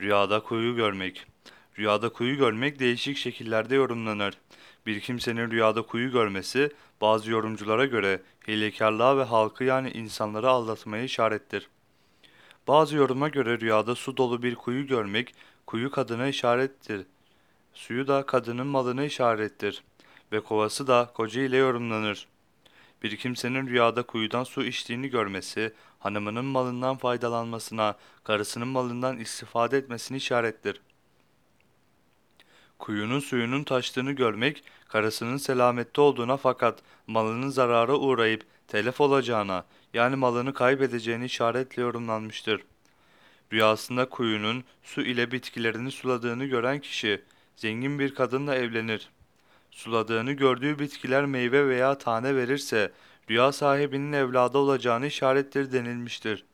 Rüyada kuyu görmek. Rüyada kuyu görmek değişik şekillerde yorumlanır. Bir kimsenin rüyada kuyu görmesi bazı yorumculara göre hilekarlığa ve halkı yani insanları aldatmaya işarettir. Bazı yoruma göre rüyada su dolu bir kuyu görmek kuyu kadına işarettir. Suyu da kadının malına işarettir ve kovası da koca ile yorumlanır. Bir kimsenin rüyada kuyudan su içtiğini görmesi, hanımının malından faydalanmasına, karısının malından istifade etmesini işarettir. Kuyunun suyunun taştığını görmek, karısının selamette olduğuna fakat malının zarara uğrayıp telef olacağına, yani malını kaybedeceğini işaretle yorumlanmıştır. Rüyasında kuyunun su ile bitkilerini suladığını gören kişi, zengin bir kadınla evlenir. Suladığını gördüğü bitkiler meyve veya tane verirse, rüya sahibinin evladı olacağını işarettir denilmiştir.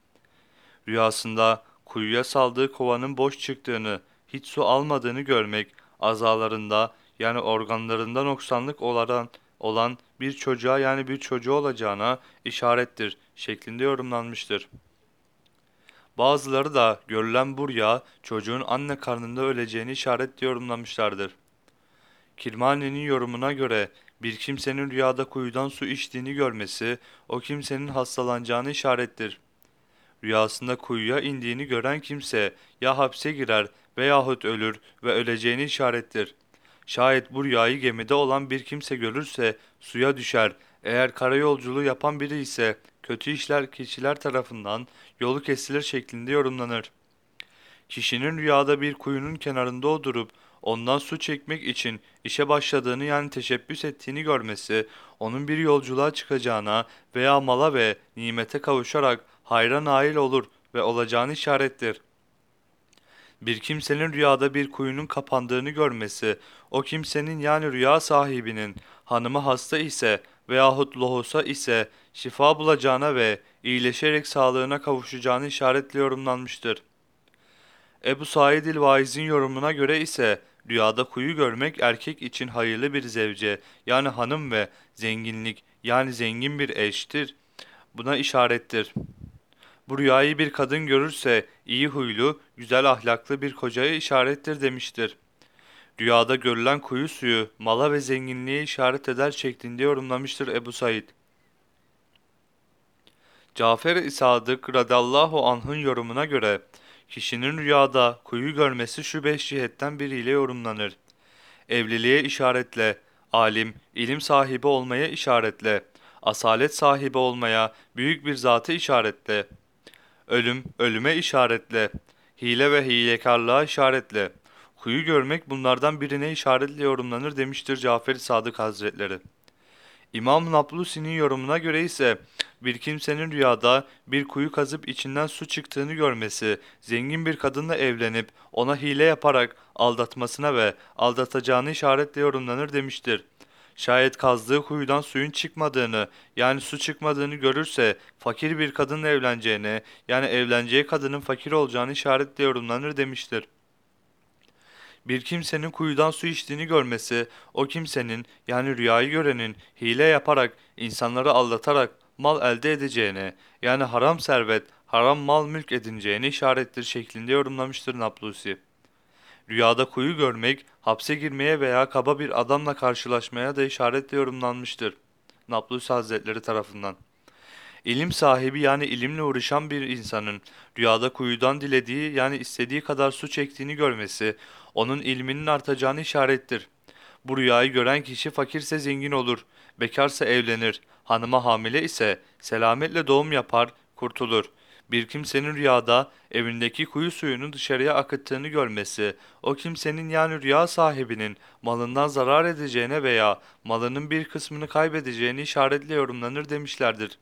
Rüyasında kuyuya saldığı kovanın boş çıktığını, hiç su almadığını görmek, azalarında yani organlarında noksanlık olan, olan bir çocuğa yani bir çocuğu olacağına işarettir şeklinde yorumlanmıştır. Bazıları da görülen bu rüya çocuğun anne karnında öleceğini işaretle yorumlamışlardır. Kirmani'nin yorumuna göre bir kimsenin rüyada kuyudan su içtiğini görmesi o kimsenin hastalanacağını işarettir. Rüyasında kuyuya indiğini gören kimse ya hapse girer veyahut ölür ve öleceğini işarettir. Şayet bu rüyayı gemide olan bir kimse görürse suya düşer. Eğer karayolculuğu yapan biri ise kötü işler kişiler tarafından yolu kesilir şeklinde yorumlanır. Kişinin rüyada bir kuyunun kenarında oturup ondan su çekmek için işe başladığını yani teşebbüs ettiğini görmesi, onun bir yolculuğa çıkacağına veya mala ve nimete kavuşarak hayra nail olur ve olacağını işarettir. Bir kimsenin rüyada bir kuyunun kapandığını görmesi, o kimsenin yani rüya sahibinin hanımı hasta ise veyahut lohusa ise şifa bulacağına ve iyileşerek sağlığına kavuşacağını işaretle yorumlanmıştır. Ebu Said el-Vaiz'in yorumuna göre ise rüyada kuyu görmek erkek için hayırlı bir zevce yani hanım ve zenginlik yani zengin bir eştir. Buna işarettir. Bu rüyayı bir kadın görürse iyi huylu, güzel ahlaklı bir kocaya işarettir demiştir. Rüyada görülen kuyu suyu mala ve zenginliğe işaret eder şeklinde yorumlamıştır Ebu Said. Cafer-i Sadık radallahu anh'ın yorumuna göre kişinin rüyada kuyu görmesi şu beş cihetten biriyle yorumlanır. Evliliğe işaretle, alim, ilim sahibi olmaya işaretle, asalet sahibi olmaya, büyük bir zatı işaretle, ölüm, ölüme işaretle, hile ve hilekarlığa işaretle, kuyu görmek bunlardan birine işaretle yorumlanır demiştir Cafer-i Sadık Hazretleri. İmam Naplusi'nin yorumuna göre ise bir kimsenin rüyada bir kuyu kazıp içinden su çıktığını görmesi, zengin bir kadınla evlenip ona hile yaparak aldatmasına ve aldatacağını işaretle yorumlanır demiştir. Şayet kazdığı kuyudan suyun çıkmadığını yani su çıkmadığını görürse fakir bir kadınla evleneceğine yani evleneceği kadının fakir olacağını işaretle yorumlanır demiştir. Bir kimsenin kuyudan su içtiğini görmesi, o kimsenin yani rüyayı görenin hile yaparak, insanları aldatarak mal elde edeceğine, yani haram servet, haram mal mülk edineceğine işarettir şeklinde yorumlamıştır Naplusi. Rüyada kuyu görmek, hapse girmeye veya kaba bir adamla karşılaşmaya da işaretle yorumlanmıştır. Naplusi Hazretleri tarafından. İlim sahibi yani ilimle uğraşan bir insanın rüyada kuyudan dilediği yani istediği kadar su çektiğini görmesi onun ilminin artacağını işarettir. Bu rüyayı gören kişi fakirse zengin olur, bekarsa evlenir, hanıma hamile ise selametle doğum yapar, kurtulur. Bir kimsenin rüyada evindeki kuyu suyunu dışarıya akıttığını görmesi, o kimsenin yani rüya sahibinin malından zarar edeceğine veya malının bir kısmını kaybedeceğini işaretle yorumlanır demişlerdir.